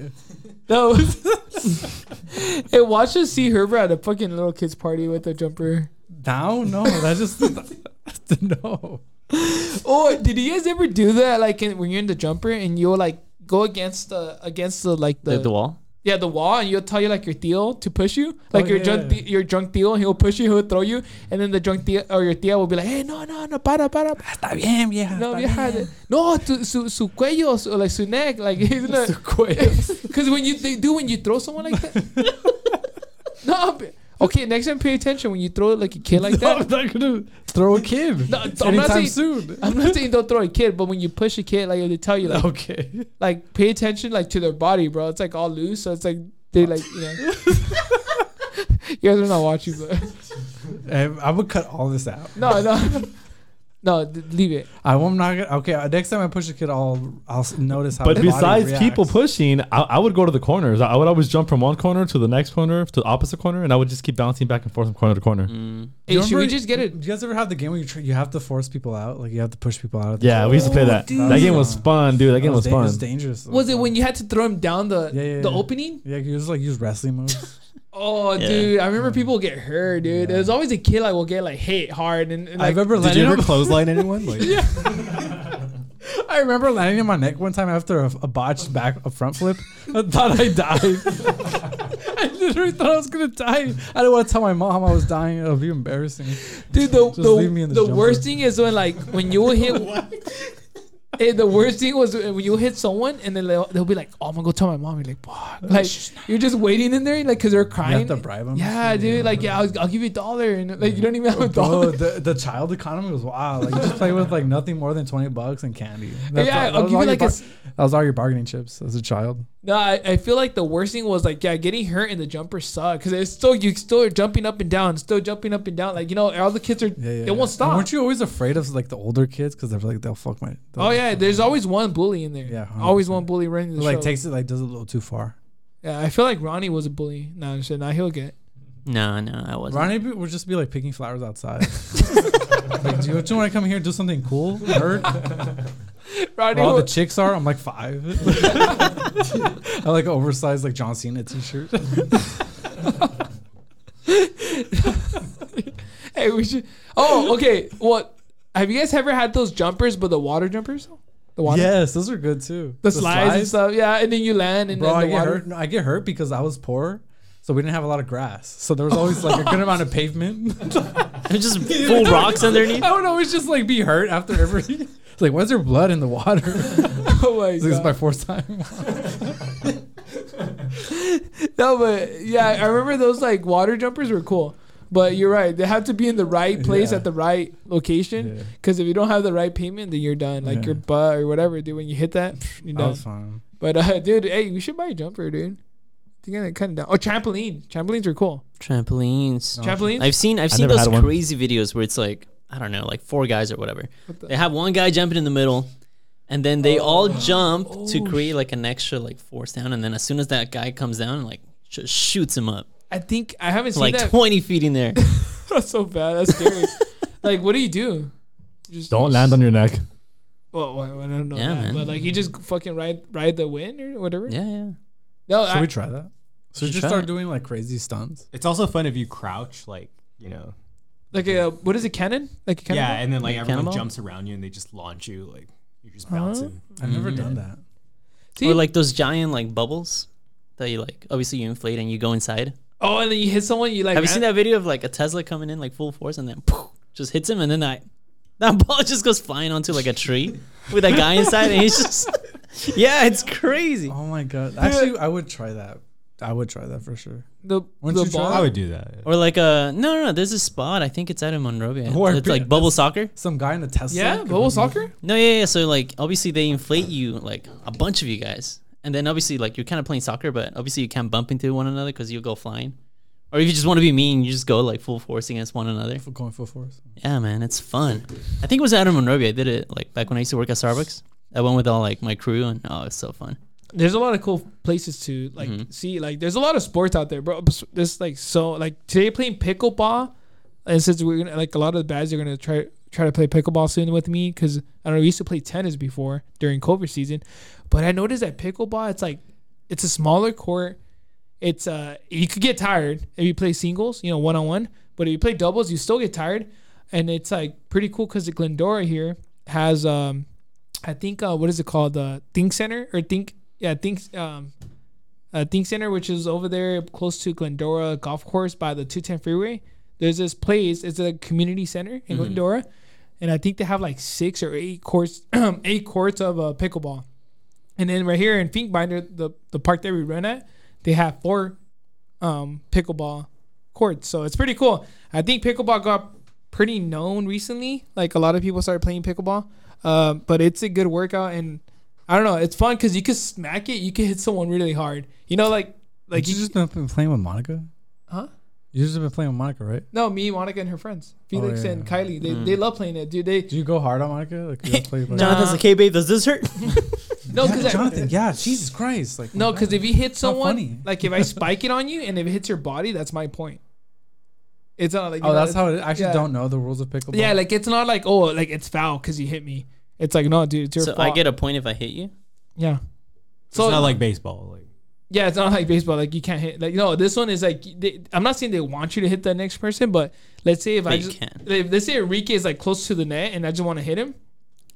[SPEAKER 5] no. hey, watch us see Herbert at a fucking little kids party with a jumper.
[SPEAKER 1] now, no, that's just no.
[SPEAKER 5] Oh, did you guys ever do that? Like in, when you're in the jumper and you'll like go against the against the like
[SPEAKER 2] The,
[SPEAKER 5] the,
[SPEAKER 2] the wall.
[SPEAKER 5] Yeah the wall and you'll tell you like your Theo to push you oh, like
[SPEAKER 1] Oh,
[SPEAKER 5] your
[SPEAKER 1] yeah.
[SPEAKER 5] drunk Thi- your drunk and he'll push you he'll throw you and then the drunk Theo or your Theo will be like hey no no no para para ah,
[SPEAKER 1] Está bien, vieja.
[SPEAKER 5] no vieja
[SPEAKER 1] bien.
[SPEAKER 5] no tu, su su cuello su, like su neck like
[SPEAKER 1] Su
[SPEAKER 5] it because when you they do when you throw someone like that No, okay. Next time, pay attention when you throw it like a kid like
[SPEAKER 1] No, I'm
[SPEAKER 5] that.
[SPEAKER 1] not gonna throw a kid
[SPEAKER 5] No, I'm not saying-
[SPEAKER 1] soon.
[SPEAKER 5] I'm not saying don't throw a kid, but when you push a kid, like they tell you, like,
[SPEAKER 1] Okay.
[SPEAKER 5] like pay attention, like to their body, bro. It's like all loose, so it's like they like you know. you guys are not watching, but
[SPEAKER 1] I would cut all this out.
[SPEAKER 5] no, no, no. d- Leave it.
[SPEAKER 1] I am not gonna. Okay, uh, next time I push a kid, I'll I'll notice how.
[SPEAKER 4] But
[SPEAKER 1] his body
[SPEAKER 4] besides people pushing, I, I would go to the corners. I would always jump from one corner to the next corner to the opposite corner, and I would just keep bouncing back and forth from corner to corner.
[SPEAKER 2] Mm.
[SPEAKER 5] Hey,
[SPEAKER 1] Do you
[SPEAKER 5] should we just get it?
[SPEAKER 1] Do you guys ever have the game where you tr- you have to force people out? Like you have to push people out. Of the
[SPEAKER 4] Yeah, we used to play that.
[SPEAKER 1] dude.
[SPEAKER 4] That game was fun, dude. That game was
[SPEAKER 1] da- it was
[SPEAKER 4] fun.
[SPEAKER 1] dangerous.
[SPEAKER 5] Was it when you had to throw him down the
[SPEAKER 1] Yeah, yeah,
[SPEAKER 5] the
[SPEAKER 1] yeah.
[SPEAKER 5] opening?
[SPEAKER 1] Yeah, you just like use wrestling moves.
[SPEAKER 5] Oh,
[SPEAKER 2] Yeah.
[SPEAKER 5] dude, I remember people get hurt, dude.
[SPEAKER 1] Yeah.
[SPEAKER 5] There's always a kid like will get like hit hard, and, and
[SPEAKER 1] I
[SPEAKER 5] like,
[SPEAKER 1] remember
[SPEAKER 3] Did you ever
[SPEAKER 1] on-
[SPEAKER 3] clothesline anyone? Like, yeah.
[SPEAKER 1] I remember landing on my neck one time after a, a botched back a front flip. I thought I died. I literally thought I was gonna die. I didn't want to tell my mom I was dying. It would be embarrassing.
[SPEAKER 5] dude, the
[SPEAKER 1] Just leave me in
[SPEAKER 5] the, the worst thing is when like when you will hit. Hey, the worst thing was uh, when you hit someone and then they'll, they'll be like, "Oh, I'm gonna go tell my mom." You're like, "Fuck!" Like you're just waiting in there, like, cause they're
[SPEAKER 1] You
[SPEAKER 5] crying.
[SPEAKER 1] have to bribe them.
[SPEAKER 5] yeah, dude. Like, yeah, I'll, I'll give you a dollar, and like you don't even have a
[SPEAKER 1] Bro, the, the child economy was wild. Like you just play with like nothing more than twenty bucks and candy. That's
[SPEAKER 5] Yeah,
[SPEAKER 1] all-
[SPEAKER 5] I'll give you like
[SPEAKER 1] bar-
[SPEAKER 5] s-
[SPEAKER 1] that was all your bargaining chips as a child.
[SPEAKER 5] No, I, I feel like the worst thing was like yeah, getting hurt in the jumper sucked because it's still you still are jumping up and down, still jumping up and down. Like you know, all the kids are
[SPEAKER 1] Yeah, yeah.
[SPEAKER 5] it won't
[SPEAKER 1] And
[SPEAKER 5] stop.
[SPEAKER 1] weren't you always afraid of like the older kids because they're like they'll fuck my. they'll-
[SPEAKER 5] Oh yeah, there's always one bully in there.
[SPEAKER 1] Yeah,
[SPEAKER 5] always
[SPEAKER 1] 100%.
[SPEAKER 5] one bully running the
[SPEAKER 1] like
[SPEAKER 5] show.
[SPEAKER 1] takes it like does it a little too far.
[SPEAKER 5] yeah, I feel like Ronnie was a bully. No, shit, now he'll get.
[SPEAKER 2] No, no, I wasn't.
[SPEAKER 1] Ronnie be- would just be like picking flowers outside. like, do you, do you want to come here and do something cool? Nerd?
[SPEAKER 5] Ronnie,
[SPEAKER 1] Where all the
[SPEAKER 5] wa-
[SPEAKER 1] chicks are, I'm like five. I like oversized like John Cena t-shirt.
[SPEAKER 5] hey, we should. Oh, okay. What? Have you guys ever had those jumpers, but the water jumpers? The water.
[SPEAKER 1] yes, those are good too.
[SPEAKER 5] The, slides, and stuff. Yeah, and then you land and
[SPEAKER 1] Bro,
[SPEAKER 5] then
[SPEAKER 1] I
[SPEAKER 5] the
[SPEAKER 1] get
[SPEAKER 5] water.
[SPEAKER 1] hurt. No, I get hurt because I was poor, so we didn't have a lot of grass. So there was always like a good amount of pavement.
[SPEAKER 2] There's just full rocks underneath.
[SPEAKER 1] I would always just like be hurt after every. It's like, why is there blood in the water?
[SPEAKER 5] Oh my god.
[SPEAKER 1] this is my fourth time.
[SPEAKER 5] No, but yeah, I remember those like water jumpers were cool. But you're right; they have to be in the right place
[SPEAKER 1] Yeah.
[SPEAKER 5] at the right location.
[SPEAKER 1] Yeah.
[SPEAKER 5] Because if you don't have the right payment, then you're done. Like
[SPEAKER 1] Yeah.
[SPEAKER 5] your butt or whatever, dude. When you hit that, you're done.
[SPEAKER 1] was.
[SPEAKER 5] But uh, dude, hey, we should buy a jumper, dude. To get it down. Oh, trampoline. Trampolines are cool.
[SPEAKER 2] Trampolines.
[SPEAKER 5] Trampolines.
[SPEAKER 2] I've seen I've
[SPEAKER 4] I
[SPEAKER 2] seen those crazy videos where it's like I don't know, like four guys or whatever.
[SPEAKER 5] What the-
[SPEAKER 2] They have one guy jumping in the middle, and then they all oh, jump to
[SPEAKER 5] Oh,
[SPEAKER 2] create like an extra like force down, and then as soon as that guy comes down, like just shoots him up
[SPEAKER 5] I think I haven't seen
[SPEAKER 2] like
[SPEAKER 5] that.
[SPEAKER 2] 20 feet in there.
[SPEAKER 5] That's so bad. That's scary. like, what do you do? Just
[SPEAKER 4] Don't land on your neck.
[SPEAKER 5] Well, well, I don't know
[SPEAKER 2] Yeah,
[SPEAKER 5] that,
[SPEAKER 2] man.
[SPEAKER 5] but like you just fucking ride ride the wind or whatever.
[SPEAKER 2] yeah, yeah.
[SPEAKER 5] No,
[SPEAKER 1] Should
[SPEAKER 5] I,
[SPEAKER 1] we try that? So we just start
[SPEAKER 2] it.
[SPEAKER 1] doing like crazy stunts?
[SPEAKER 3] it's also fun if you crouch, like you know.
[SPEAKER 5] Like a what is it? Cannon? Like a cannon?
[SPEAKER 3] Yeah, and then like
[SPEAKER 2] Like
[SPEAKER 3] everyone
[SPEAKER 2] cannonball?
[SPEAKER 3] jumps around you and they just launch you, like you're just
[SPEAKER 5] Huh?
[SPEAKER 3] bouncing.
[SPEAKER 1] I've never
[SPEAKER 2] Mhm.
[SPEAKER 1] done that.
[SPEAKER 5] See?
[SPEAKER 2] Or like those giant like bubbles that you like obviously you inflate and you go inside.
[SPEAKER 5] oh, and then you hit someone. You like.
[SPEAKER 2] Have you seen that video of like a Tesla coming in like full force and then poof, just hits him and then that that ball just goes flying onto like a tree with that guy inside and he's just yeah, it's crazy.
[SPEAKER 1] Oh my god! Actually, I would try that. I would try that for sure.
[SPEAKER 5] the the
[SPEAKER 1] you
[SPEAKER 5] ball?
[SPEAKER 3] I would do that.
[SPEAKER 2] Or like a no no no. There's a spot. I think it's out in Monrovia.
[SPEAKER 1] Or
[SPEAKER 2] it's like bubble soccer.
[SPEAKER 1] Some guy in a Tesla.
[SPEAKER 5] Yeah, bubble soccer.
[SPEAKER 2] No yeah yeah. So like obviously they inflate you like a bunch of you guys, and then obviously like you're kind of playing soccer, but obviously you can't bump into one another because you'll go flying. Or if you just want to be mean, you just go like full force against one another.
[SPEAKER 1] For going full force.
[SPEAKER 2] Yeah, man, it's fun. I think it was out in Monrovia. I did it like back when I used to work at Starbucks. I went with all like my crew, and oh, it's so fun.
[SPEAKER 5] There's a lot of cool places to like
[SPEAKER 2] Mhm.
[SPEAKER 5] see. Like, there's a lot of sports out there, bro. There's like so like today playing pickleball, and since we're gonna like a lot of the guys are gonna try try to play pickleball soon with me because I don't know we used to play tennis before during COVID season, but I noticed that pickleball it's like it's a smaller court. It's uh you could get tired if you play singles, you know, one on one. But if you play doubles, you still get tired, and it's like pretty cool because the Glendora here has um I think uh what is it called the Think Center or Think yeah Think um uh, Think Center which is over there close to Glendora Golf Course by the 210 freeway. There's this place. It's a community center in
[SPEAKER 2] Mhm.
[SPEAKER 5] Glendora, and I think they have like six or eight courts eight courts of uh, pickleball. And then right here in Finkbiner, the the park that we run at, they have four um, pickleball courts. So it's pretty cool. I think pickleball got pretty known recently. Like a lot of people started playing pickleball. Uh, but it's a good workout and I don't know. It's fun because you can smack it. You can hit someone really hard. You know, like like
[SPEAKER 1] Like you
[SPEAKER 5] you
[SPEAKER 1] just been playing with Monica.
[SPEAKER 5] huh?
[SPEAKER 1] You just been playing with Monica, right?
[SPEAKER 5] No, me, Monica, and her friends, oh, Felix
[SPEAKER 1] yeah,
[SPEAKER 5] and
[SPEAKER 1] yeah.
[SPEAKER 5] Kylie. They, hmm. they love playing it, dude. They
[SPEAKER 1] Do you go hard on Monica? Like you guys play like,
[SPEAKER 5] Nah.
[SPEAKER 2] Jonathan's like, hey babe, does this hurt?
[SPEAKER 5] no,
[SPEAKER 1] yeah,
[SPEAKER 5] because
[SPEAKER 1] Jonathan. Yeah, Jesus Christ. Like
[SPEAKER 5] no, because if you hit someone,
[SPEAKER 1] funny.
[SPEAKER 5] like if I spike it on you and if it hits your body, that's my point. It's not like
[SPEAKER 1] oh,
[SPEAKER 5] know,
[SPEAKER 1] that's how it. I actually
[SPEAKER 5] yeah.
[SPEAKER 1] don't know the rules of pickleball.
[SPEAKER 5] Yeah, like it's not like oh, like it's foul because you hit me. It's like no, dude, it's your
[SPEAKER 2] so
[SPEAKER 5] fault.
[SPEAKER 2] I get a point if I hit you.
[SPEAKER 5] yeah.
[SPEAKER 3] It's not like baseball. Like
[SPEAKER 5] yeah, it's not like baseball. Like you can't hit. Like no, this one is like they, I'm not saying they want you to hit the next person, but let's say if
[SPEAKER 2] But
[SPEAKER 5] I
[SPEAKER 2] you
[SPEAKER 5] just
[SPEAKER 2] can.
[SPEAKER 5] if, let's say Enrique is like close to the net and I just want to hit him,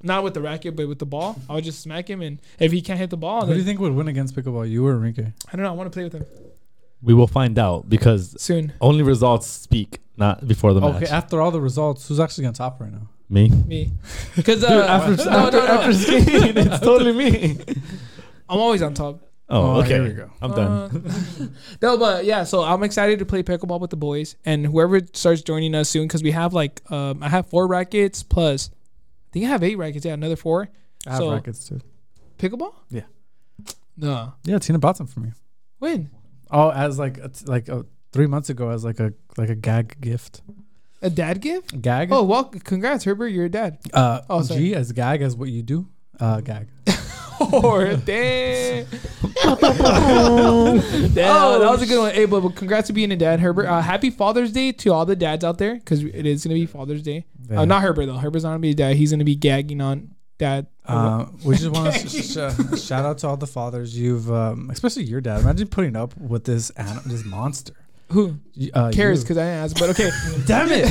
[SPEAKER 5] not with the racket but with the ball, I'll just smack him and if he can't hit the ball,
[SPEAKER 1] Who do you
[SPEAKER 5] then,
[SPEAKER 1] think would win against pickleball? You or Enrique?
[SPEAKER 5] I don't know. I want to play with him
[SPEAKER 4] We will find out because
[SPEAKER 5] soon.
[SPEAKER 4] only results speak, not before the match.
[SPEAKER 1] Okay, after all the results, who's actually on top right now?
[SPEAKER 4] Me.
[SPEAKER 5] Me, because uh,
[SPEAKER 4] after,
[SPEAKER 5] no,
[SPEAKER 4] after,
[SPEAKER 5] no, no.
[SPEAKER 4] after skiing, it's totally me.
[SPEAKER 5] I'm always on top.
[SPEAKER 4] Oh,
[SPEAKER 1] Oh,
[SPEAKER 4] okay.
[SPEAKER 1] here we go.
[SPEAKER 4] I'm done.
[SPEAKER 5] Uh, no, but yeah, so I'm excited to play pickleball with the boys and whoever starts joining us soon because we have like um I have four rackets plus I think I have eight rackets. Yeah, another four.
[SPEAKER 1] I have
[SPEAKER 5] So-
[SPEAKER 1] rackets too.
[SPEAKER 5] Pickleball?
[SPEAKER 1] Yeah.
[SPEAKER 5] No.
[SPEAKER 1] Yeah, Tina bought some for me.
[SPEAKER 5] When?
[SPEAKER 1] Oh, as like a t- like a, three months ago, as like a like a gag gift.
[SPEAKER 5] A dad gift?
[SPEAKER 1] Gag.
[SPEAKER 5] Oh, well, congrats, Herbert. You're a dad.
[SPEAKER 1] uh,
[SPEAKER 5] oh, sorry.
[SPEAKER 1] G as gag as what you do. Uh, gag.
[SPEAKER 5] or damn. damn, that was a good one. Hey, but, but congrats to being a dad, Herbert. Uh, happy Father's Day to all the dads out there because it is going to be Father's Day.
[SPEAKER 1] Yeah.
[SPEAKER 5] Uh, not Herbert, though. Herbert's not going to be a dad. He's going to be gagging on dad.
[SPEAKER 1] Uh, we just want to sh- sh- shout out to all the fathers. You've, um, especially your dad. Imagine putting up with this an- this monster.
[SPEAKER 5] Who
[SPEAKER 1] Uh,
[SPEAKER 5] cares? Because I didn't ask. But okay.
[SPEAKER 1] Damn it!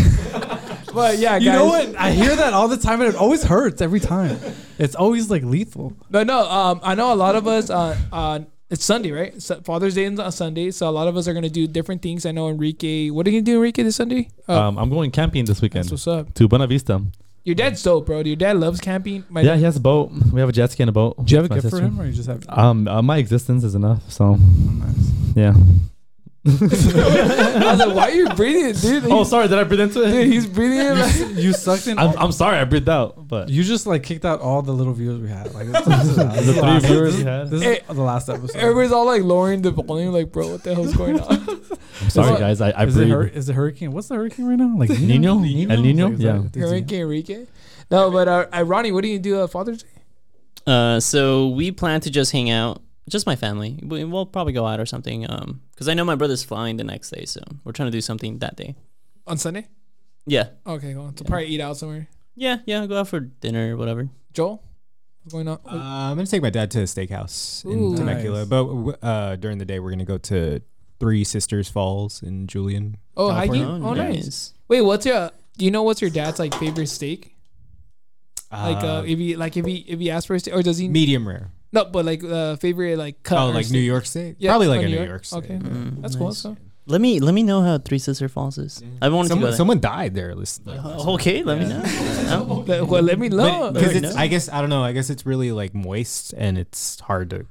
[SPEAKER 5] but yeah, guys.
[SPEAKER 1] You know what? I hear that all the time, and it always hurts every time. It's always like lethal.
[SPEAKER 5] But no, um, I know a lot of us. Uh, uh, it's Sunday, right? So Father's Day is on Sunday, so a lot of us are gonna do different things. I know Enrique. What are you gonna do, Enrique, this Sunday? Uh,
[SPEAKER 4] Um, I'm going camping this weekend
[SPEAKER 5] that's what's up.
[SPEAKER 4] to Buena Vista.
[SPEAKER 5] Your dad's dope, bro. Your dad loves camping. My
[SPEAKER 4] yeah, he has a boat. We have a jet ski and a boat.
[SPEAKER 1] Do you have a
[SPEAKER 4] My
[SPEAKER 1] gift for him, or you just have?
[SPEAKER 4] Um, uh, my existence is enough. So
[SPEAKER 1] nice.
[SPEAKER 4] yeah.
[SPEAKER 5] I was like, why are you breathing, dude?
[SPEAKER 4] oh, sorry. Did I breathe into it?
[SPEAKER 5] dude, he's breathing. in like-
[SPEAKER 1] You sucked in.
[SPEAKER 4] I'm,
[SPEAKER 1] all-
[SPEAKER 4] I'm sorry. I breathed out. But
[SPEAKER 1] you just like kicked out all the little viewers we had. Like this, this is, this
[SPEAKER 4] The
[SPEAKER 1] the
[SPEAKER 4] three
[SPEAKER 1] last,
[SPEAKER 4] viewers
[SPEAKER 1] this,
[SPEAKER 4] you had?
[SPEAKER 1] This
[SPEAKER 5] Hey,
[SPEAKER 1] the last episode.
[SPEAKER 5] Everybody's all like lowering the volume, like, bro, what the hell's going on?
[SPEAKER 4] I'm sorry,
[SPEAKER 5] it-
[SPEAKER 4] guys. I, I
[SPEAKER 1] is it,
[SPEAKER 4] breathed.
[SPEAKER 1] hur- is it hurricane? What's the hurricane right now? Like
[SPEAKER 4] Nino? El Nino?
[SPEAKER 1] Like, is
[SPEAKER 4] Yeah.
[SPEAKER 1] that- is it-
[SPEAKER 5] Enrique, Enrique. No, but uh, uh, Ronnie, what do you do uh, Father's Day?
[SPEAKER 2] Uh, so we plan to just hang out, just my family. We, we'll probably go out or something. Um, because I know my brother's flying the next day, so we're trying to do something that day.
[SPEAKER 5] On Sunday?
[SPEAKER 2] Yeah,
[SPEAKER 5] Okay, go on. So
[SPEAKER 2] Yeah.
[SPEAKER 5] probably eat out somewhere.
[SPEAKER 2] yeah, yeah. Go out for dinner or whatever.
[SPEAKER 5] Joel, what's going on?
[SPEAKER 3] uh, I'm gonna take my dad to a steakhouse
[SPEAKER 5] Ooh.
[SPEAKER 3] in Temecula,
[SPEAKER 1] Nice.
[SPEAKER 3] but uh, during the day we're gonna go to Three Sisters Falls in Julian.
[SPEAKER 5] oh,
[SPEAKER 3] California.
[SPEAKER 5] hiking. Oh, nice. Wait, what's your? Do you know what's your dad's like favorite steak? Like, uh, if he like if he if he asks for a steak, or does he?
[SPEAKER 3] medium rare.
[SPEAKER 5] No, but like uh, favorite like cut.
[SPEAKER 3] Oh,
[SPEAKER 5] or
[SPEAKER 3] like
[SPEAKER 5] steak?
[SPEAKER 3] New York State.
[SPEAKER 5] Yeah,
[SPEAKER 3] Probably like
[SPEAKER 5] oh,
[SPEAKER 3] a
[SPEAKER 5] New
[SPEAKER 3] New
[SPEAKER 5] York?
[SPEAKER 3] York, steak.
[SPEAKER 5] Okay.
[SPEAKER 2] Mm,
[SPEAKER 5] That's cool. So.
[SPEAKER 2] Let me let me know how Three Sister Falls is. I wanted to go
[SPEAKER 3] Someone,
[SPEAKER 2] there.
[SPEAKER 3] someone died there. Listen,
[SPEAKER 2] Uh, okay, let me know.
[SPEAKER 5] Let- Well, let me know.
[SPEAKER 3] because
[SPEAKER 2] Very
[SPEAKER 3] it's.
[SPEAKER 2] nice.
[SPEAKER 3] I guess I don't know. I guess it's really like moist and it's hard to.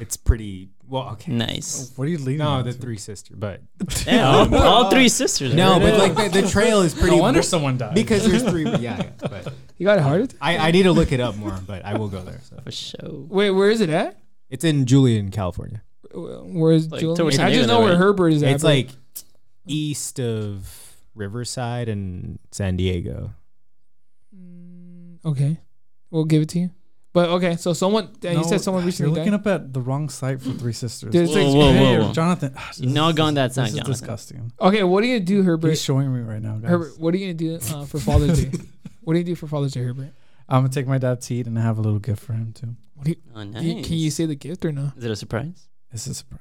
[SPEAKER 3] It's pretty well. Okay.
[SPEAKER 2] Nice.
[SPEAKER 1] Oh, what are you leading?
[SPEAKER 3] No,
[SPEAKER 1] on
[SPEAKER 3] the
[SPEAKER 1] to?
[SPEAKER 3] three sister, but
[SPEAKER 2] Yeah, all, all three sisters.
[SPEAKER 3] no,
[SPEAKER 2] right?
[SPEAKER 3] but like the, the trail is pretty.
[SPEAKER 1] No wonder someone died.
[SPEAKER 3] because there's three. Yeah, yeah, but
[SPEAKER 5] You got a heart attack?
[SPEAKER 3] I, I need to look it up more. But I will go there. So
[SPEAKER 2] for sure.
[SPEAKER 5] Wait, where is it at?
[SPEAKER 3] it's in Julian, California.
[SPEAKER 5] Where's
[SPEAKER 2] Like,
[SPEAKER 5] Julian?
[SPEAKER 2] towards
[SPEAKER 5] I just
[SPEAKER 2] Diego,
[SPEAKER 5] know where
[SPEAKER 2] right?
[SPEAKER 5] Herbert is at.
[SPEAKER 3] It's
[SPEAKER 5] bro.
[SPEAKER 3] like east of Riverside and San Diego.
[SPEAKER 5] Okay, we'll give it to you. But okay, so someone uh, you said someone recently.
[SPEAKER 1] You're
[SPEAKER 5] recently
[SPEAKER 1] looking
[SPEAKER 5] died.
[SPEAKER 1] up at the wrong site for Three Sisters.
[SPEAKER 5] Dude, it's
[SPEAKER 2] Whoa,
[SPEAKER 5] like-
[SPEAKER 2] whoa, whoa, whoa.
[SPEAKER 1] Jonathan.
[SPEAKER 2] You're not going that side,
[SPEAKER 1] This is
[SPEAKER 2] Jonathan.
[SPEAKER 1] disgusting.
[SPEAKER 5] Okay, what are you gonna do, Herbert?
[SPEAKER 1] He's showing me right now, guys.
[SPEAKER 5] Herbert, what are you gonna do uh, for Father's Day? What do you do for Father's Day, Herbert?
[SPEAKER 1] I'm gonna take my dad to eat and I have a little gift for him too.
[SPEAKER 5] What do you,
[SPEAKER 2] Oh,
[SPEAKER 5] do you-
[SPEAKER 2] nice.
[SPEAKER 5] can you say the gift or no?
[SPEAKER 2] Is it a surprise?
[SPEAKER 1] It's a surprise.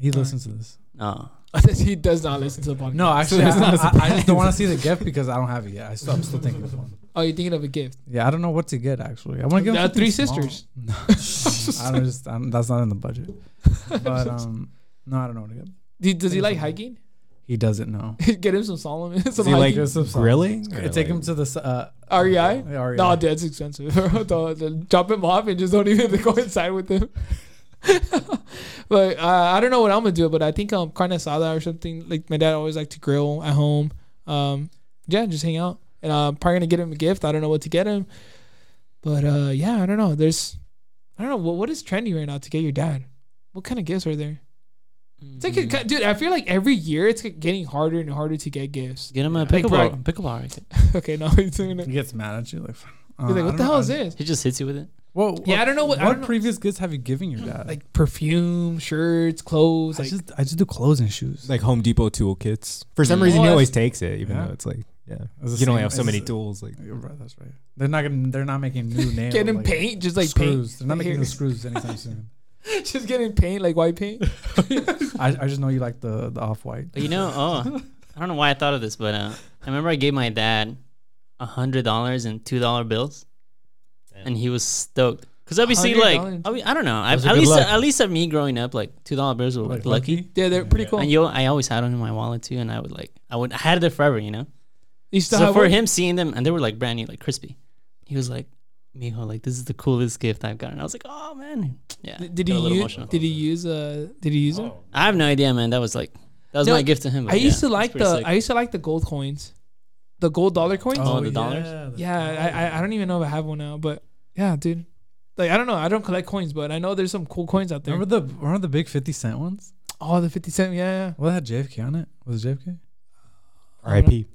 [SPEAKER 1] He listens to this.
[SPEAKER 2] Oh,
[SPEAKER 5] he does not listen to the podcast.
[SPEAKER 1] No, actually, I,
[SPEAKER 5] it's not a
[SPEAKER 1] I- I just don't want to see the gift because I don't have it yet. I still, I'm still thinking of one.
[SPEAKER 5] Oh, you're thinking of a gift?
[SPEAKER 1] Yeah, I don't know what to get actually. I want to give him something
[SPEAKER 5] Three
[SPEAKER 1] small.
[SPEAKER 5] Sisters.
[SPEAKER 1] No, I don't just. I'm, that's not in the budget. But um, no, I don't know what to get.
[SPEAKER 5] Do- Does he like hiking?
[SPEAKER 1] He doesn't know.
[SPEAKER 5] Get him some Salomon. Some
[SPEAKER 3] Is he like
[SPEAKER 5] hiking.
[SPEAKER 1] There's some-
[SPEAKER 3] grilling? or
[SPEAKER 1] Take him to the uh,
[SPEAKER 5] REI.
[SPEAKER 1] REI.
[SPEAKER 5] No, that's expensive. Don't- don't- Drop him off and just don't even go inside with him. but uh, I don't know what I'm gonna do. But I think um carne asada or something. Like my dad always like to grill at home. Um, yeah, just hang out. And I'm probably gonna get him a gift. I don't know what to get him. But uh, yeah, I don't know. There's, I don't know what what is trendy right now to get your dad. What kind of gifts are there? It's like,
[SPEAKER 2] Mm.
[SPEAKER 5] dude, I feel like every year it's getting harder and harder to get gifts.
[SPEAKER 2] Get him a
[SPEAKER 5] Like,
[SPEAKER 2] pickleball.
[SPEAKER 5] bro,
[SPEAKER 2] pickleball racket.
[SPEAKER 5] okay, no, he's doing it.
[SPEAKER 1] He gets mad at you like. uh,
[SPEAKER 5] like, what
[SPEAKER 1] don't
[SPEAKER 5] the
[SPEAKER 1] know,
[SPEAKER 5] hell is
[SPEAKER 1] I-
[SPEAKER 5] this?
[SPEAKER 2] He just hits you with it.
[SPEAKER 1] Well,
[SPEAKER 5] Yeah, I don't know what-
[SPEAKER 1] What
[SPEAKER 5] don't know-
[SPEAKER 1] previous gifts have you given your dad?
[SPEAKER 5] Like perfume, shirts, clothes.
[SPEAKER 1] I
[SPEAKER 5] Like,
[SPEAKER 1] just I just do clothes and shoes.
[SPEAKER 3] Like Home Depot tool kits. For some
[SPEAKER 2] Mm.
[SPEAKER 3] reason, he always takes it, even
[SPEAKER 1] Yeah.
[SPEAKER 3] though it's like, yeah,
[SPEAKER 1] It's the
[SPEAKER 3] you can only have so many
[SPEAKER 1] the-
[SPEAKER 3] tools. Like,
[SPEAKER 1] right, that's right. They're not gonna. They're not making new nails.
[SPEAKER 5] getting
[SPEAKER 1] like,
[SPEAKER 5] paint, just like
[SPEAKER 1] screws. They're not making the screws anytime soon.
[SPEAKER 5] just getting paint, like white paint.
[SPEAKER 1] I, I just know you like the the off white.
[SPEAKER 2] You know, oh, I don't know why I thought of this, but uh, I remember I gave my dad a hundred dollars in two dollar bills, and he was stoked. Cause obviously, like,
[SPEAKER 5] $100.
[SPEAKER 2] I, mean, I don't know. I, at least,
[SPEAKER 4] luck.
[SPEAKER 2] at least of me growing up, like two dollar bills were like, lucky.
[SPEAKER 5] Yeah, they're pretty cool.
[SPEAKER 2] And yo, I always had them in my wallet too, and I would like, I would, I had it forever, you know.
[SPEAKER 5] You still
[SPEAKER 2] So
[SPEAKER 5] have
[SPEAKER 2] for
[SPEAKER 5] one?
[SPEAKER 2] him seeing them, and they were like brand new, like crispy, he was like, "Mijo, like this is the coolest gift I've gotten." I was like, "Oh man, yeah."
[SPEAKER 5] Did- Did he use?
[SPEAKER 2] emotional.
[SPEAKER 5] Did he use? Uh, did he use it?
[SPEAKER 2] I have no idea, man. That was like, that was
[SPEAKER 5] No,
[SPEAKER 2] my gift to him.
[SPEAKER 5] I
[SPEAKER 2] but
[SPEAKER 5] used
[SPEAKER 2] yeah,
[SPEAKER 5] to like the.
[SPEAKER 2] sick.
[SPEAKER 5] I used to like the gold coins, the gold dollar coins.
[SPEAKER 2] Oh, the dollars?
[SPEAKER 5] yeah, I, I I don't even know if I have one now, but yeah, dude. Like I don't know. I don't collect coins, but I know there's some cool coins out there.
[SPEAKER 1] Remember the remember the big fifty cent ones?
[SPEAKER 5] oh, the fifty cent. Yeah, yeah.
[SPEAKER 1] What had JFK on it? Was it JFK?
[SPEAKER 3] R.I.P.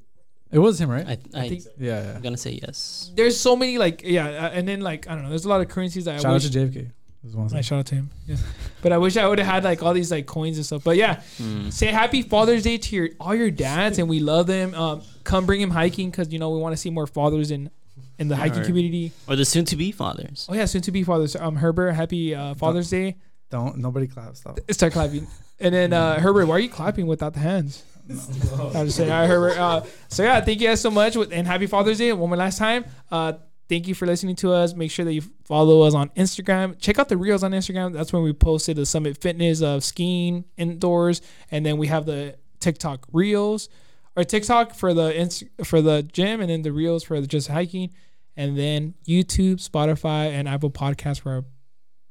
[SPEAKER 1] It was him, right?
[SPEAKER 2] I, I,
[SPEAKER 5] think-
[SPEAKER 1] yeah, yeah.
[SPEAKER 2] I'm gonna say yes.
[SPEAKER 5] There's so many like yeah, uh, and then like I don't know. There's a lot of currencies that
[SPEAKER 1] Shout
[SPEAKER 5] I
[SPEAKER 1] out
[SPEAKER 5] wish.
[SPEAKER 1] to JFK. This one
[SPEAKER 5] I shout out to him. Yeah. but I wish I would have had like all these like coins and stuff. But yeah,
[SPEAKER 2] Mm.
[SPEAKER 5] say happy Father's Day to your all your dads, and we love them. Um, come bring him hiking because you know we want to see more fathers in in the hiking
[SPEAKER 2] Alright.
[SPEAKER 5] community.
[SPEAKER 2] Or the soon-to-be fathers.
[SPEAKER 5] Oh yeah, soon to be fathers. Um, Herbert, happy uh, Father's Day.
[SPEAKER 1] Don't nobody clap. Stop.
[SPEAKER 5] Start clapping. And then uh, Herbert, why are you clapping without the hands? I'm just saying, all right, Herbert. Uh, so yeah, thank you guys so much, and happy Father's Day one more last time. Uh, thank you for listening to us. Make sure that you follow us on Instagram. Check out the reels on Instagram. That's when we posted the Summit Fitness of skiing indoors, and then we have the TikTok reels or TikTok for the for the gym, and then the reels for the just hiking, and then YouTube, Spotify, and Apple Podcasts for our,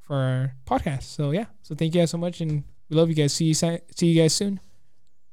[SPEAKER 5] for our podcast. So yeah, so thank you guys so much, and we love you guys. See you see you guys soon.